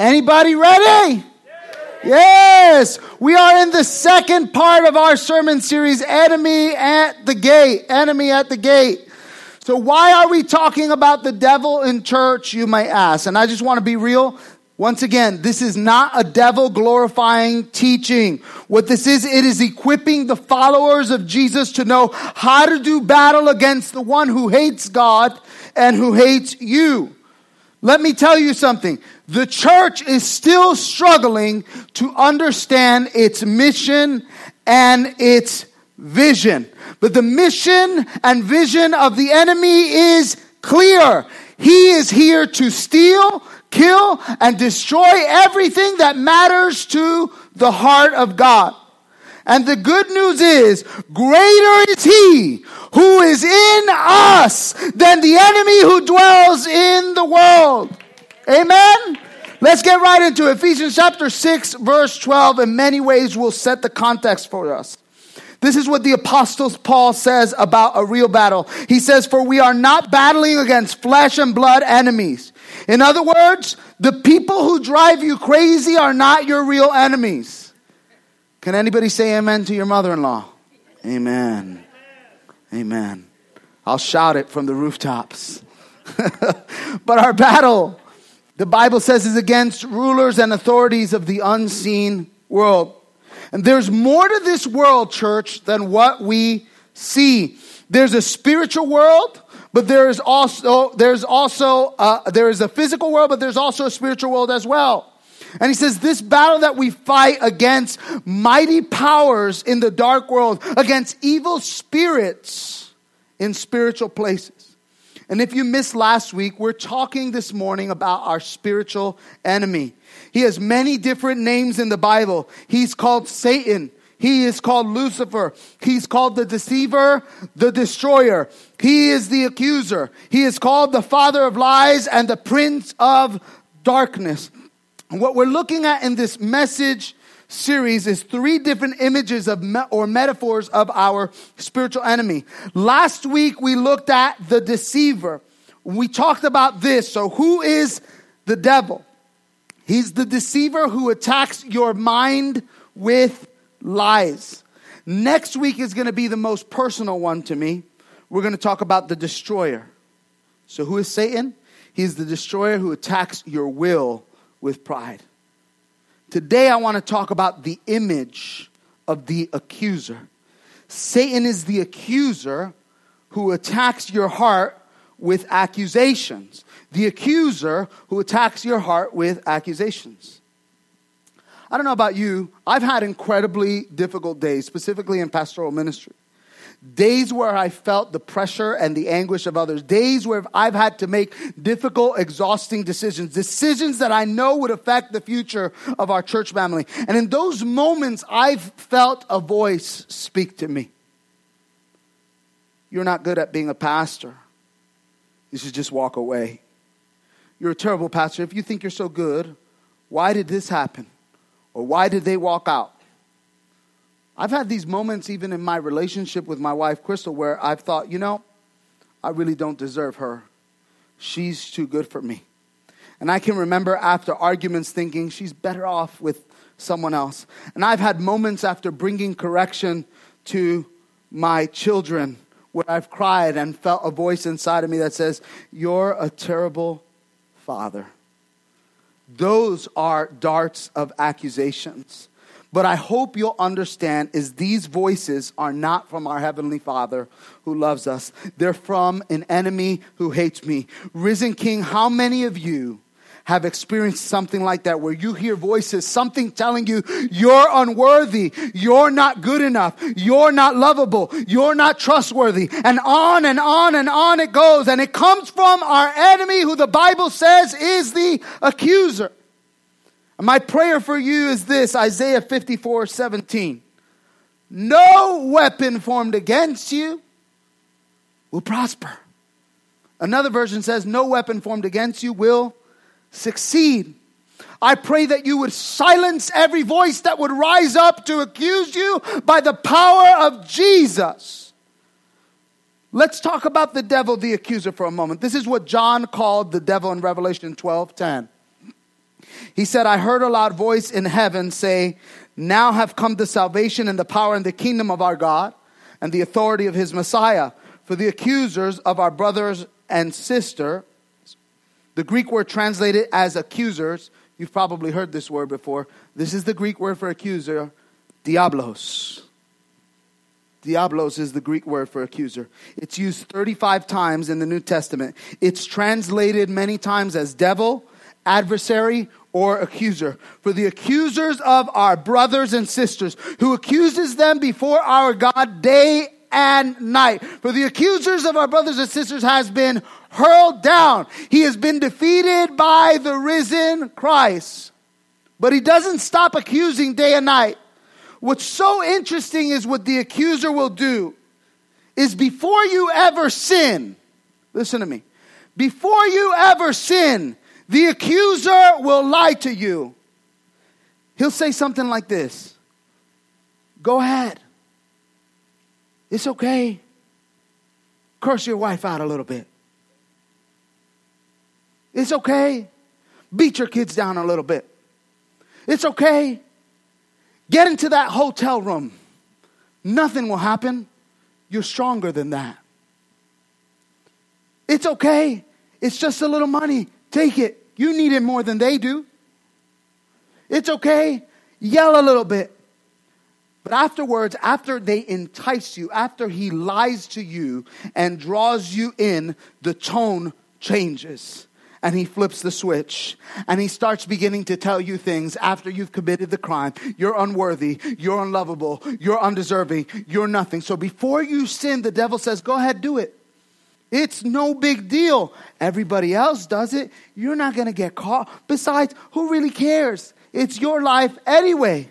Anybody ready? Yes, we are in the second part of our sermon series, Enemy at the Gate. Enemy at the Gate. So, why are we talking about the devil in church, you might ask? And I just want to be real. Once again, this is not a devil glorifying teaching. What this is, it is equipping the followers of Jesus to know how to do battle against the one who hates God and who hates you. Let me tell you something. The church is still struggling to understand its mission and its vision. But the mission and vision of the enemy is clear. He is here to steal, kill, and destroy everything that matters to the heart of God. And the good news is, greater is he who is in us than the enemy who dwells. Amen? Let's get right into it. Ephesians chapter 6, verse 12, in many ways will set the context for us. This is what the apostles Paul says about a real battle. He says, For we are not battling against flesh and blood enemies. In other words, the people who drive you crazy are not your real enemies. Can anybody say amen to your mother in law? Amen. Amen. I'll shout it from the rooftops. but our battle, the Bible says, is against rulers and authorities of the unseen world. And there's more to this world, church, than what we see. There's a spiritual world, but there is also there's also uh, there is a physical world, but there's also a spiritual world as well. And he says, This battle that we fight against mighty powers in the dark world, against evil spirits in spiritual places. And if you missed last week, we're talking this morning about our spiritual enemy. He has many different names in the Bible. He's called Satan. He is called Lucifer. He's called the deceiver, the destroyer. He is the accuser. He is called the father of lies and the prince of darkness. And what we're looking at in this message series is three different images of me- or metaphors of our spiritual enemy. Last week we looked at the deceiver. We talked about this. So who is the devil? He's the deceiver who attacks your mind with lies. Next week is going to be the most personal one to me. We're going to talk about the destroyer. So, who is Satan? He's the destroyer who attacks your will with pride. Today, I want to talk about the image of the accuser. Satan is the accuser who attacks your heart with accusations the accuser who attacks your heart with accusations. I don't know about you, I've had incredibly difficult days, specifically in pastoral ministry. Days where I felt the pressure and the anguish of others. Days where I've had to make difficult, exhausting decisions. Decisions that I know would affect the future of our church family. And in those moments, I've felt a voice speak to me. You're not good at being a pastor. You should just walk away. You're a terrible pastor. If you think you're so good, why did this happen? Or why did they walk out? I've had these moments even in my relationship with my wife, Crystal, where I've thought, you know, I really don't deserve her. She's too good for me. And I can remember after arguments thinking she's better off with someone else. And I've had moments after bringing correction to my children where I've cried and felt a voice inside of me that says, You're a terrible Father. Those are darts of accusations. But I hope you'll understand is these voices are not from our heavenly Father who loves us. They're from an enemy who hates me. Risen King, how many of you have experienced something like that where you hear voices, something telling you you're unworthy, you're not good enough, you're not lovable, you're not trustworthy, and on and on and on it goes. And it comes from our enemy who the Bible says is the accuser. My prayer for you is this Isaiah 54 17. No weapon formed against you will prosper. Another version says, No weapon formed against you will succeed. I pray that you would silence every voice that would rise up to accuse you by the power of Jesus. Let's talk about the devil, the accuser, for a moment. This is what John called the devil in Revelation 12 10. He said, I heard a loud voice in heaven say, Now have come the salvation and the power and the kingdom of our God and the authority of his Messiah. For the accusers of our brothers and sister, the Greek word translated as accusers, you've probably heard this word before. This is the Greek word for accuser, diablos. Diablos is the Greek word for accuser. It's used 35 times in the New Testament. It's translated many times as devil, adversary, or accuser. For the accusers of our brothers and sisters, who accuses them before our God day and night. For the accusers of our brothers and sisters has been hurled down. He has been defeated by the risen Christ. But he doesn't stop accusing day and night. What's so interesting is what the accuser will do is before you ever sin, listen to me, before you ever sin, the accuser will lie to you. He'll say something like this Go ahead. It's okay. Curse your wife out a little bit. It's okay. Beat your kids down a little bit. It's okay. Get into that hotel room. Nothing will happen. You're stronger than that. It's okay. It's just a little money. Take it. You need it more than they do. It's okay. Yell a little bit. But afterwards, after they entice you, after he lies to you and draws you in, the tone changes and he flips the switch and he starts beginning to tell you things after you've committed the crime. You're unworthy. You're unlovable. You're undeserving. You're nothing. So before you sin, the devil says, go ahead, do it. It's no big deal. Everybody else does it. You're not going to get caught. Besides, who really cares? It's your life anyway.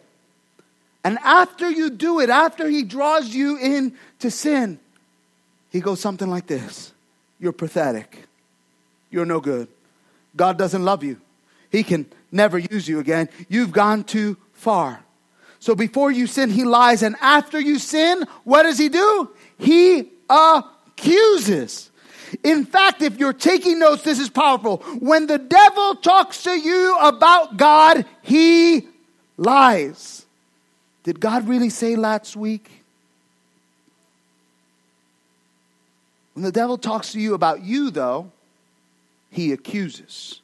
And after you do it, after he draws you in to sin, he goes something like this You're pathetic. You're no good. God doesn't love you. He can never use you again. You've gone too far. So before you sin, he lies. And after you sin, what does he do? He accuses. In fact, if you're taking notes, this is powerful. When the devil talks to you about God, he lies. Did God really say last week? When the devil talks to you about you, though, he accuses.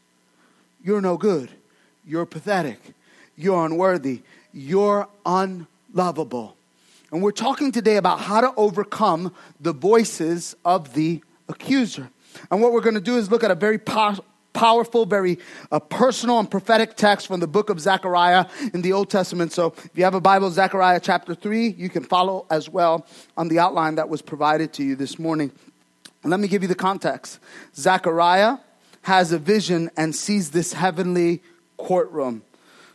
You're no good. You're pathetic. You're unworthy. You're unlovable. And we're talking today about how to overcome the voices of the accuser. And what we're going to do is look at a very po- powerful, very uh, personal and prophetic text from the book of Zechariah in the Old Testament. So if you have a Bible, Zechariah chapter 3, you can follow as well on the outline that was provided to you this morning. Let me give you the context. Zechariah has a vision and sees this heavenly courtroom.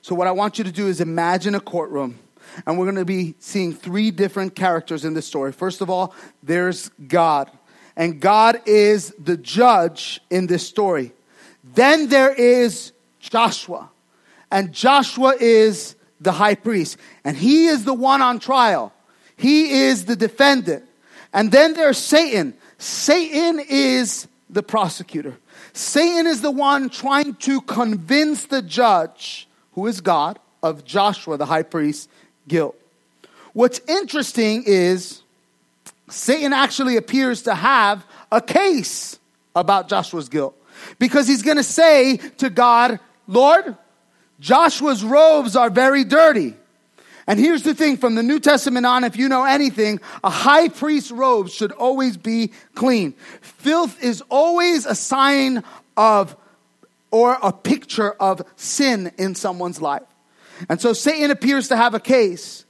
So, what I want you to do is imagine a courtroom. And we're going to be seeing three different characters in this story. First of all, there's God. And God is the judge in this story. Then there is Joshua. And Joshua is the high priest. And he is the one on trial. He is the defendant. And then there's Satan. Satan is the prosecutor. Satan is the one trying to convince the judge, who is God, of Joshua, the high priest, guilt. What's interesting is Satan actually appears to have a case about Joshua's guilt because he's going to say to God, Lord, Joshua's robes are very dirty. And here's the thing from the New Testament on, if you know anything, a high priest's robes should always be clean. Filth is always a sign of or a picture of sin in someone's life. And so Satan appears to have a case.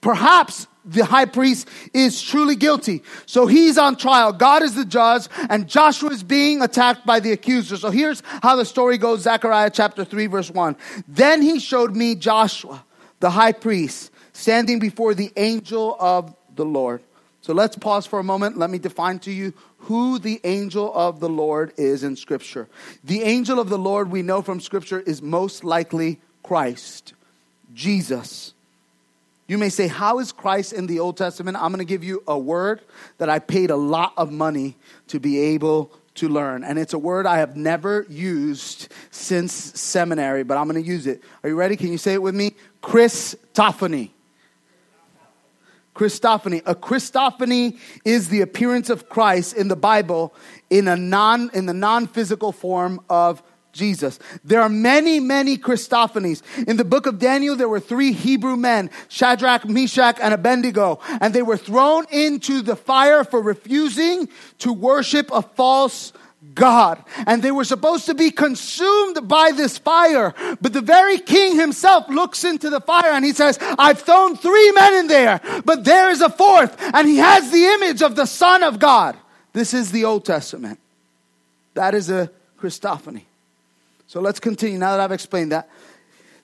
Perhaps the high priest is truly guilty. So he's on trial. God is the judge and Joshua is being attacked by the accuser. So here's how the story goes. Zechariah chapter 3 verse 1. Then he showed me Joshua the high priest, standing before the angel of the Lord. So let's pause for a moment. Let me define to you who the angel of the Lord is in Scripture. The angel of the Lord, we know from Scripture, is most likely Christ, Jesus. You may say, How is Christ in the Old Testament? I'm going to give you a word that I paid a lot of money to be able to learn. And it's a word I have never used since seminary, but I'm going to use it. Are you ready? Can you say it with me? Christophany. Christophany. A Christophany is the appearance of Christ in the Bible in a non in the non-physical form of Jesus. There are many, many Christophanies. In the book of Daniel, there were three Hebrew men, Shadrach, Meshach, and Abednego, and they were thrown into the fire for refusing to worship a false God. And they were supposed to be consumed by this fire. But the very king himself looks into the fire and he says, I've thrown three men in there, but there is a fourth. And he has the image of the Son of God. This is the Old Testament. That is a Christophany. So let's continue now that I've explained that.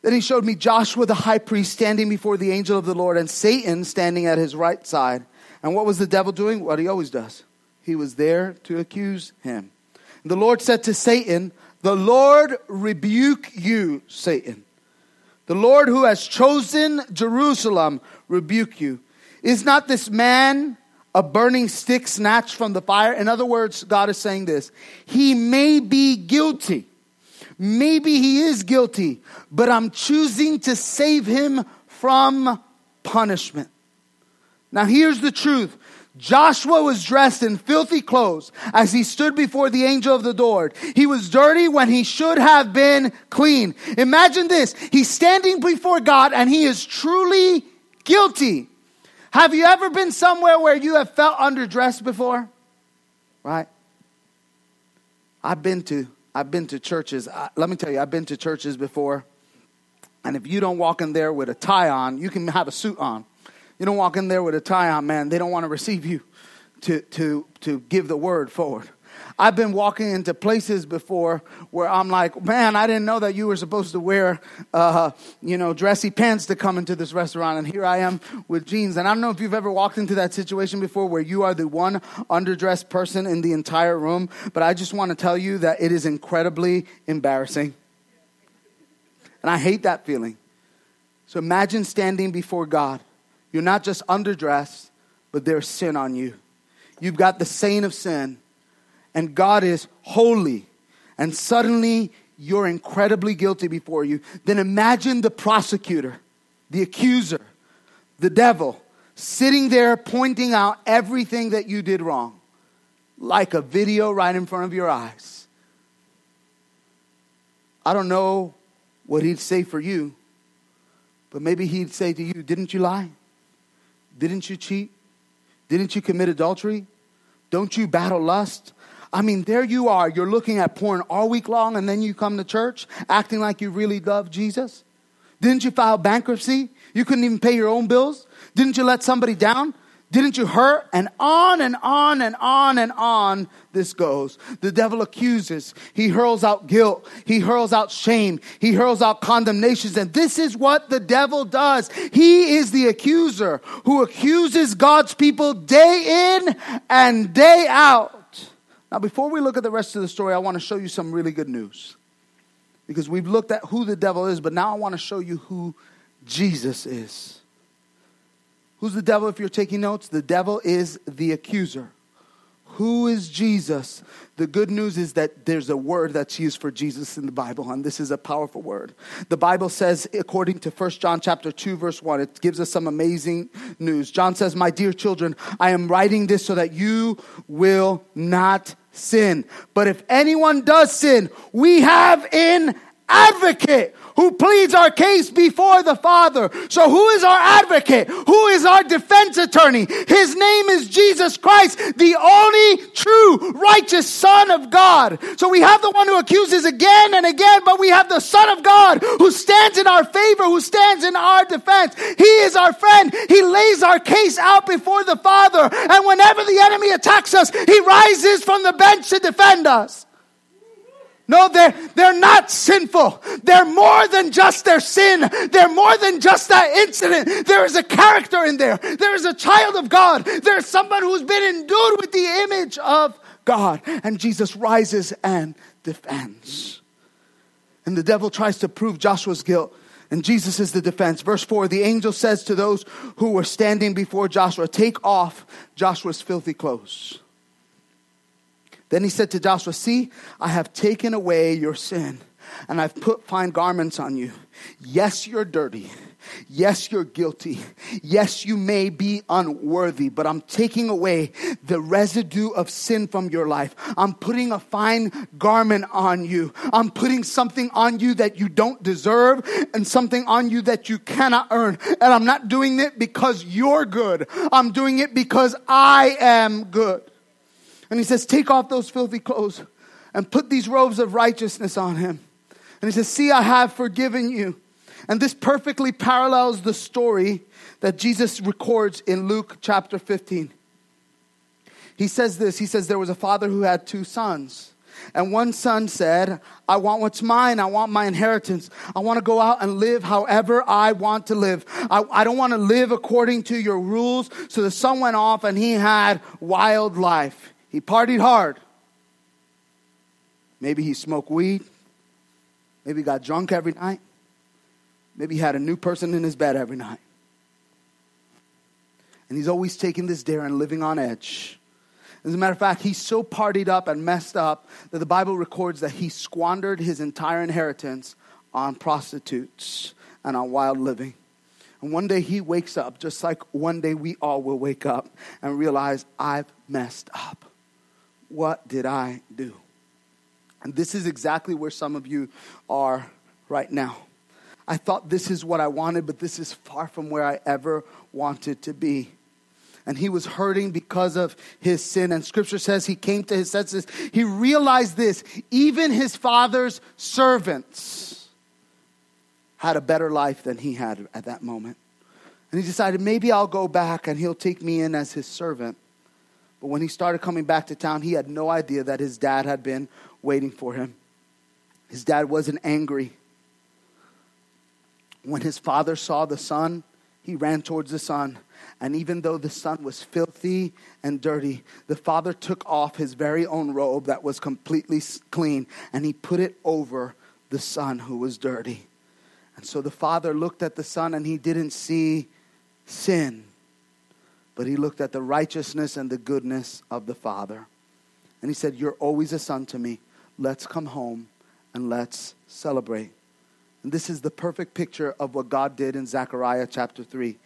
Then he showed me Joshua the high priest standing before the angel of the Lord and Satan standing at his right side. And what was the devil doing? What he always does. He was there to accuse him. The Lord said to Satan, The Lord rebuke you, Satan. The Lord who has chosen Jerusalem rebuke you. Is not this man a burning stick snatched from the fire? In other words, God is saying this. He may be guilty. Maybe he is guilty, but I'm choosing to save him from punishment. Now here's the truth. Joshua was dressed in filthy clothes as he stood before the angel of the Lord. He was dirty when he should have been clean. Imagine this. He's standing before God and he is truly guilty. Have you ever been somewhere where you have felt underdressed before? Right? I've been to I've been to churches. I, let me tell you, I've been to churches before. And if you don't walk in there with a tie on, you can have a suit on. You don't walk in there with a tie on, man, they don't want to receive you to, to, to give the word forward. I've been walking into places before where I'm like, man, I didn't know that you were supposed to wear, uh, you know, dressy pants to come into this restaurant. And here I am with jeans. And I don't know if you've ever walked into that situation before where you are the one underdressed person in the entire room. But I just want to tell you that it is incredibly embarrassing. And I hate that feeling. So imagine standing before God. You're not just underdressed, but there's sin on you. You've got the stain of sin and God is holy, and suddenly you're incredibly guilty before you, then imagine the prosecutor, the accuser, the devil, sitting there pointing out everything that you did wrong, like a video right in front of your eyes. I don't know what he'd say for you, but maybe he'd say to you, Didn't you lie? Didn't you cheat? Didn't you commit adultery? Don't you battle lust? I mean, there you are. You're looking at porn all week long, and then you come to church acting like you really love Jesus. Didn't you file bankruptcy? You couldn't even pay your own bills? Didn't you let somebody down? Didn't you hurt? And on and on and on and on this goes. The devil accuses. He hurls out guilt. He hurls out shame. He hurls out condemnations. And this is what the devil does. He is the accuser who accuses God's people day in and day out. Now, before we look at the rest of the story, I want to show you some really good news. Because we've looked at who the devil is, but now I want to show you who Jesus is. Who's the devil if you're taking notes? The devil is the accuser. Who is Jesus? The good news is that there's a word that's used for Jesus in the Bible, and this is a powerful word. The Bible says, according to 1 John chapter 2, verse 1, it gives us some amazing news. John says, My dear children, I am writing this so that you will not sin. But if anyone does sin, we have an advocate who pleads our case before the Father. So who is our advocate? Who is our defense attorney? His name is Jesus Christ, the only righteous Son of God. So we have the one who accuses again and again, but we have the Son of God who stands in our favor, who stands in our defense. He is our friend. He lays our case out before the Father. And whenever the enemy attacks us, he rises from the bench to defend us. No, they're, they're not sinful. They're more than just their sin. They're more than just that incident. There is a character in there. There is a child of God. There's someone who's been endued with the image of God. And Jesus rises and defends. And the devil tries to prove Joshua's guilt. And Jesus is the defense. Verse 4 the angel says to those who were standing before Joshua, Take off Joshua's filthy clothes. Then he said to Joshua, See, I have taken away your sin, and I've put fine garments on you. Yes, you're dirty. Yes, you're guilty. Yes, you may be unworthy, but I'm taking away the residue of sin from your life. I'm putting a fine garment on you. I'm putting something on you that you don't deserve and something on you that you cannot earn. And I'm not doing it because you're good. I'm doing it because I am good. And he says, Take off those filthy clothes and put these robes of righteousness on him. And he says, See, I have forgiven you. And this perfectly parallels the story that Jesus records in Luke chapter 15. He says this He says, There was a father who had two sons. And one son said, I want what's mine. I want my inheritance. I want to go out and live however I want to live. I, I don't want to live according to your rules. So the son went off and he had wild life. He partied hard. Maybe he smoked weed. Maybe he got drunk every night. Maybe he had a new person in his bed every night. And he's always taking this dare and living on edge. As a matter of fact, he's so partied up and messed up that the Bible records that he squandered his entire inheritance on prostitutes and on wild living. And one day he wakes up, just like one day we all will wake up and realize, I've messed up. What did I do? And this is exactly where some of you are right now. I thought this is what I wanted, but this is far from where I ever wanted to be. And he was hurting because of his sin. And scripture says he came to his senses. He realized this even his father's servants had a better life than he had at that moment. And he decided maybe I'll go back and he'll take me in as his servant. But when he started coming back to town, he had no idea that his dad had been waiting for him. His dad wasn't angry. When his father saw the son, he ran towards the son. And even though the son was filthy and dirty, the father took off his very own robe that was completely clean and he put it over the son who was dirty. And so the father looked at the son and he didn't see sin, but he looked at the righteousness and the goodness of the father. And he said, You're always a son to me. Let's come home and let's celebrate. And this is the perfect picture of what God did in Zechariah chapter 3.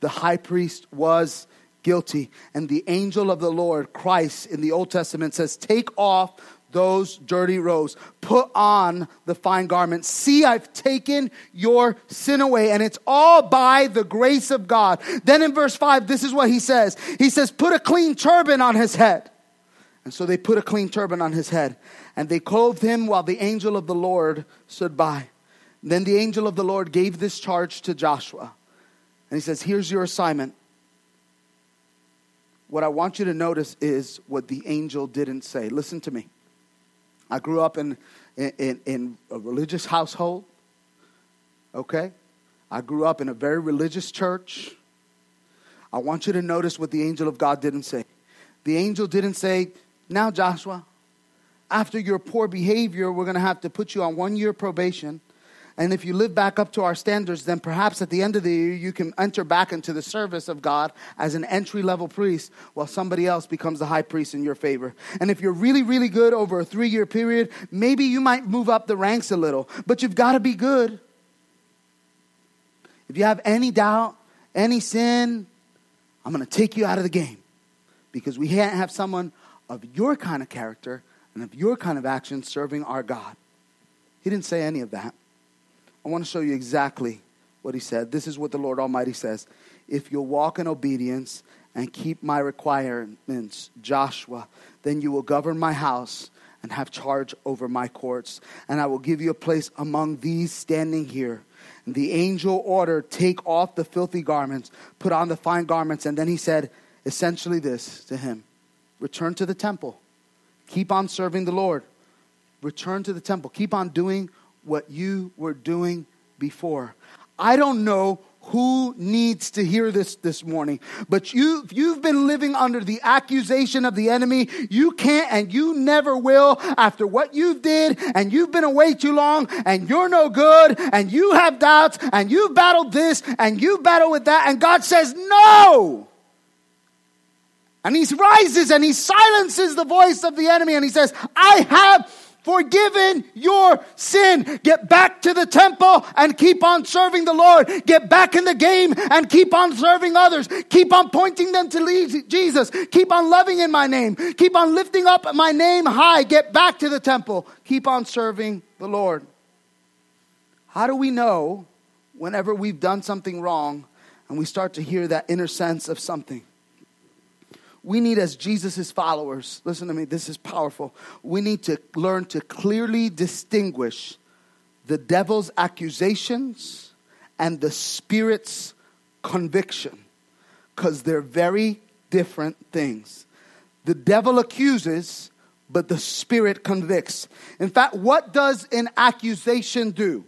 The high priest was guilty, and the angel of the Lord, Christ, in the Old Testament says, Take off those dirty robes, put on the fine garment. See, I've taken your sin away, and it's all by the grace of God. Then in verse 5, this is what he says He says, Put a clean turban on his head. And so they put a clean turban on his head, and they clothed him while the angel of the Lord stood by. Then the angel of the Lord gave this charge to Joshua. And he says, Here's your assignment. What I want you to notice is what the angel didn't say. Listen to me. I grew up in, in, in a religious household, okay? I grew up in a very religious church. I want you to notice what the angel of God didn't say. The angel didn't say, Now, Joshua, after your poor behavior, we're going to have to put you on one year probation and if you live back up to our standards, then perhaps at the end of the year, you can enter back into the service of God as an entry level priest while somebody else becomes the high priest in your favor. And if you're really, really good over a three year period, maybe you might move up the ranks a little, but you've got to be good. If you have any doubt, any sin, I'm going to take you out of the game because we can't have someone of your kind of character and of your kind of action serving our God. He didn't say any of that. I want to show you exactly what he said. This is what the Lord Almighty says. If you'll walk in obedience and keep my requirements, Joshua, then you will govern my house and have charge over my courts. And I will give you a place among these standing here. And the angel ordered, Take off the filthy garments, put on the fine garments. And then he said essentially this to him Return to the temple. Keep on serving the Lord. Return to the temple. Keep on doing what you were doing before. I don't know who needs to hear this this morning. But you, you've been living under the accusation of the enemy. You can't and you never will after what you did and you've been away too long and you're no good and you have doubts and you've battled this and you've battled with that and God says no. And he rises and he silences the voice of the enemy and he says, I have forgiven your sin. Get back to the temple and keep on serving the Lord. Get back in the game and keep on serving others. Keep on pointing them to Jesus. Keep on loving in my name. Keep on lifting up my name high. Get back to the temple. Keep on serving the Lord. How do we know whenever we've done something wrong and we start to hear that inner sense of something? We need as Jesus' followers, listen to me, this is powerful. We need to learn to clearly distinguish the devil's accusations and the spirit's conviction because they're very different things. The devil accuses, but the spirit convicts. In fact, what does an accusation do?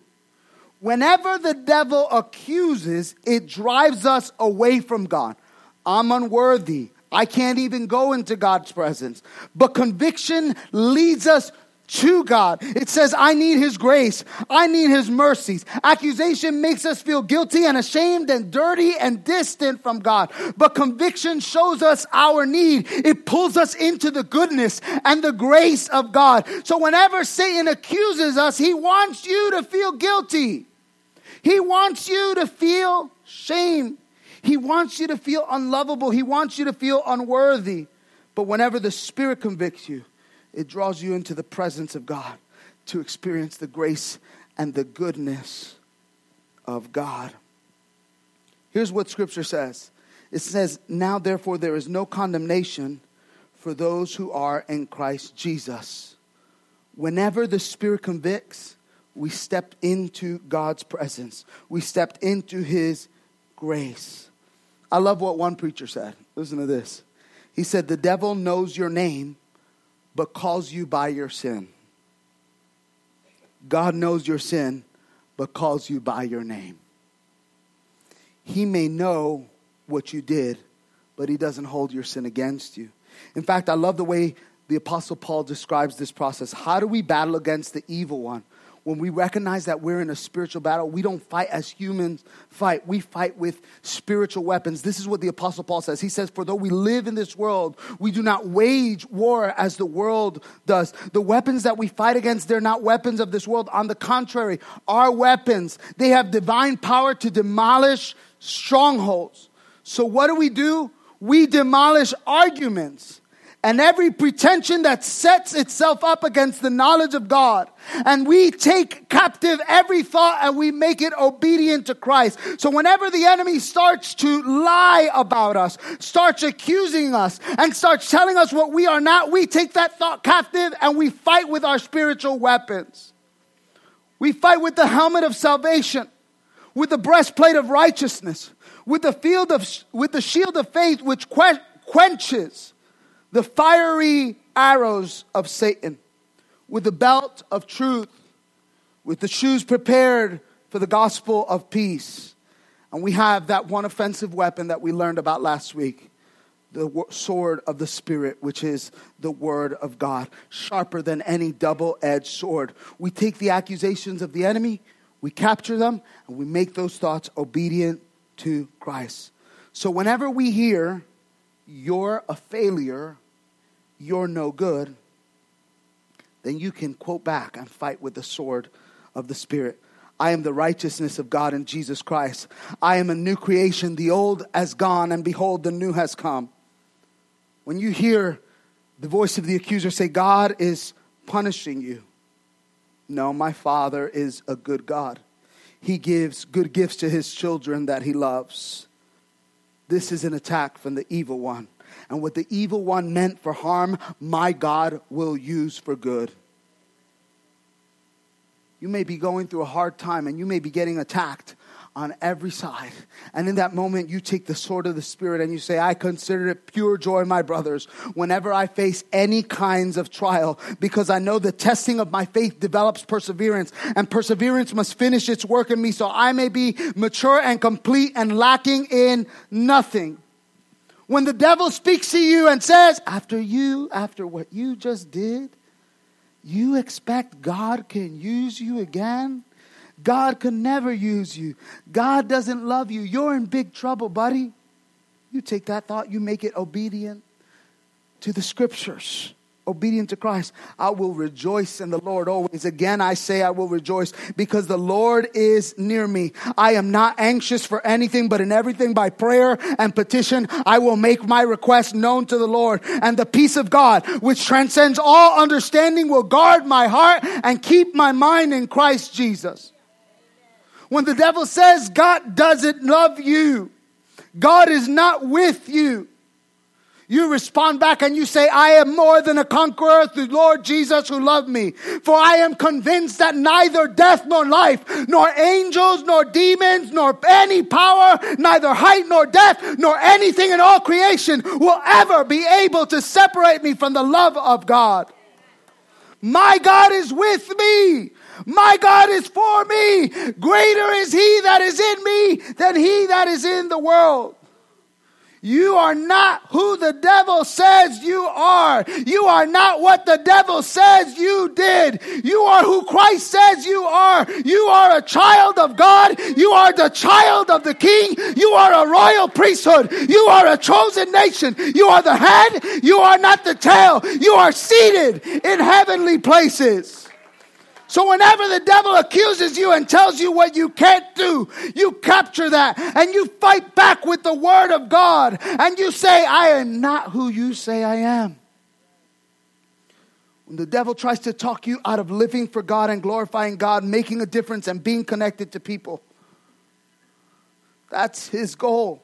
Whenever the devil accuses, it drives us away from God. I'm unworthy. I can't even go into God's presence. But conviction leads us to God. It says, I need His grace. I need His mercies. Accusation makes us feel guilty and ashamed and dirty and distant from God. But conviction shows us our need. It pulls us into the goodness and the grace of God. So whenever Satan accuses us, he wants you to feel guilty. He wants you to feel shame. He wants you to feel unlovable. He wants you to feel unworthy. But whenever the Spirit convicts you, it draws you into the presence of God to experience the grace and the goodness of God. Here's what Scripture says it says, Now therefore there is no condemnation for those who are in Christ Jesus. Whenever the Spirit convicts, we step into God's presence, we stepped into His grace. I love what one preacher said. Listen to this. He said, The devil knows your name, but calls you by your sin. God knows your sin, but calls you by your name. He may know what you did, but he doesn't hold your sin against you. In fact, I love the way the Apostle Paul describes this process. How do we battle against the evil one? When we recognize that we're in a spiritual battle, we don't fight as humans fight. We fight with spiritual weapons. This is what the Apostle Paul says. He says, For though we live in this world, we do not wage war as the world does. The weapons that we fight against, they're not weapons of this world. On the contrary, our weapons, they have divine power to demolish strongholds. So what do we do? We demolish arguments and every pretension that sets itself up against the knowledge of God. And we take captive every thought and we make it obedient to Christ. So whenever the enemy starts to lie about us, starts accusing us, and starts telling us what we are not, we take that thought captive and we fight with our spiritual weapons. We fight with the helmet of salvation, with the breastplate of righteousness, with the field of, with the shield of faith, which quenches the fiery arrows of Satan, with the belt of truth, with the shoes prepared for the gospel of peace. And we have that one offensive weapon that we learned about last week the sword of the Spirit, which is the Word of God, sharper than any double edged sword. We take the accusations of the enemy, we capture them, and we make those thoughts obedient to Christ. So whenever we hear, you're a failure, you're no good, then you can quote back and fight with the sword of the Spirit. I am the righteousness of God in Jesus Christ. I am a new creation. The old has gone, and behold, the new has come. When you hear the voice of the accuser say, God is punishing you, no, my Father is a good God. He gives good gifts to his children that he loves. This is an attack from the evil one and what the evil one meant for harm, my God will use for good. You may be going through a hard time and you may be getting attacked on every side. And in that moment, you take the sword of the Spirit and you say, I consider it pure joy, my brothers, whenever I face any kinds of trial, because I know the testing of my faith develops perseverance, and perseverance must finish its work in me so I may be mature and complete and lacking in nothing. When the devil speaks to you and says, after you, after what you just did, you expect God can use you again? God can never use you. God doesn't love you. You're in big trouble, buddy. You take that thought, you make it obedient to the scriptures obedient to Christ, I will rejoice in the Lord always. Again, I say I will rejoice because the Lord is near me. I am not anxious for anything, but in everything by prayer and petition, I will make my request known to the Lord. And the peace of God, which transcends all understanding, will guard my heart and keep my mind in Christ Jesus. When the devil says God doesn't love you, God is not with you, you respond back and you say, I am more than a conqueror through Lord Jesus who loved me. For I am convinced that neither death nor life, nor angels, nor demons, nor any power, neither height nor depth, nor anything in all creation will ever be able to separate me from the love of God. My God is with me. My God is for me. Greater is he that is in me than he that is in the world. You are not who the devil says you are. You are not what the devil says you did. You are who Christ says you are. You are a child of God. You are the child of the king. You are a royal priesthood. You are a chosen nation. You are the head. You are not the tail. You are seated in heavenly places. So whenever the devil accuses you and tells you what you can't do, you capture that and you fight back with the word of God and you say, I am not who you say I am. When the devil tries to talk you out of living for God and glorifying God, making a difference and being connected to people, that's his goal.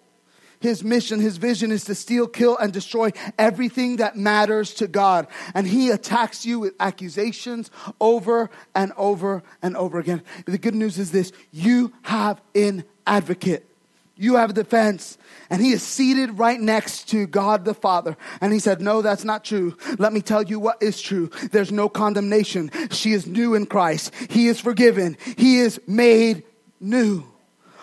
His mission, his vision is to steal, kill, and destroy everything that matters to God. And he attacks you with accusations over and over and over again. The good news is this you have an advocate. You have a defense. And he is seated right next to God the Father. And he said, No, that's not true. Let me tell you what is true. There's no condemnation. She is new in Christ. He is forgiven. He is made new.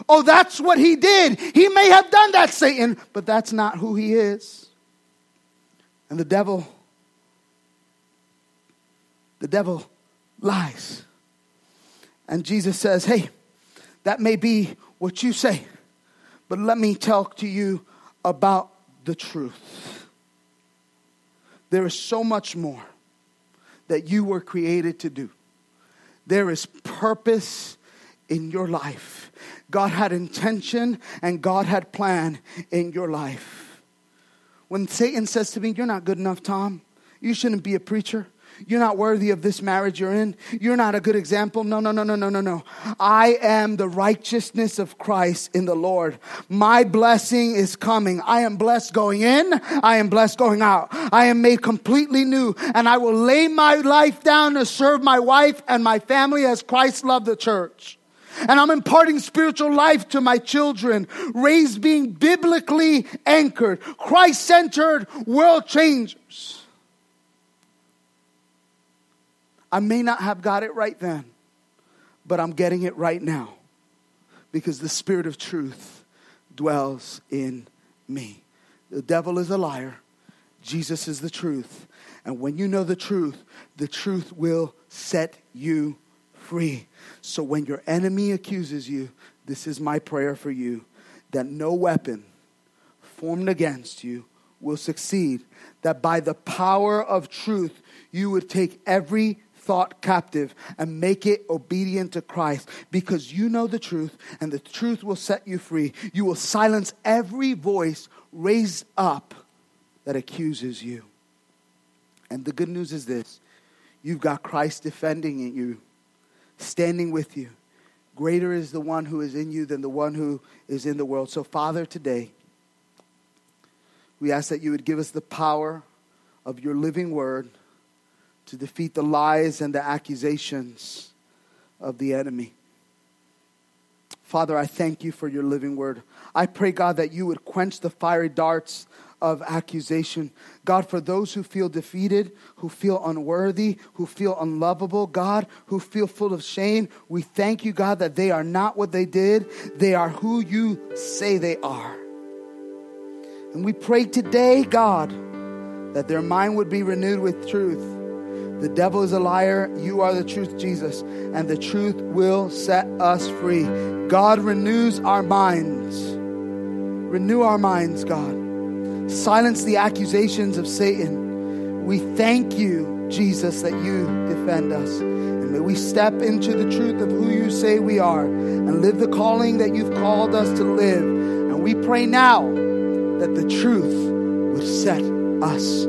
Oh, that's what he did. He may have done that, Satan, but that's not who he is. And the devil, the devil lies. And Jesus says, Hey, that may be what you say, but let me talk to you about the truth. There is so much more that you were created to do. There is purpose in your life. God had intention and God had plan in your life. When Satan says to me, You're not good enough, Tom, you shouldn't be a preacher. You're not worthy of this marriage you're in. You're not a good example. No, no, no, no, no, no, no. I am the righteousness of Christ in the Lord. My blessing is coming. I am blessed going in. I am blessed going out. I am made completely new and I will lay my life down to serve my wife and my family as Christ loved the church. And I'm imparting spiritual life to my children, raised being biblically anchored, Christ centered world changers. I may not have got it right then, but I'm getting it right now because the Spirit of truth dwells in me. The devil is a liar, Jesus is the truth. And when you know the truth, the truth will set you free. So when your enemy accuses you, this is my prayer for you that no weapon formed against you will succeed, that by the power of truth, you would take every thought captive and make it obedient to Christ because you know the truth and the truth will set you free. You will silence every voice raised up that accuses you. And the good news is this you've got Christ defending you standing with you. Greater is the one who is in you than the one who is in the world. So, Father, today, we ask that you would give us the power of your living word to defeat the lies and the accusations of the enemy. Father, I thank you for your living word. I pray, God, that you would quench the fiery darts of accusation. God, for those who feel defeated, who feel unworthy, who feel unlovable, God, who feel full of shame, we thank you, God, that they are not what they did. They are who you say they are. And we pray today, God, that their mind would be renewed with truth. The devil is a liar. You are the truth, Jesus. And the truth will set us free. God renews our minds. Renew our minds, God silence the accusations of Satan. We thank you, Jesus, that you defend us. And may we step into the truth of who you say we are and live the calling that you've called us to live. And we pray now that the truth would set us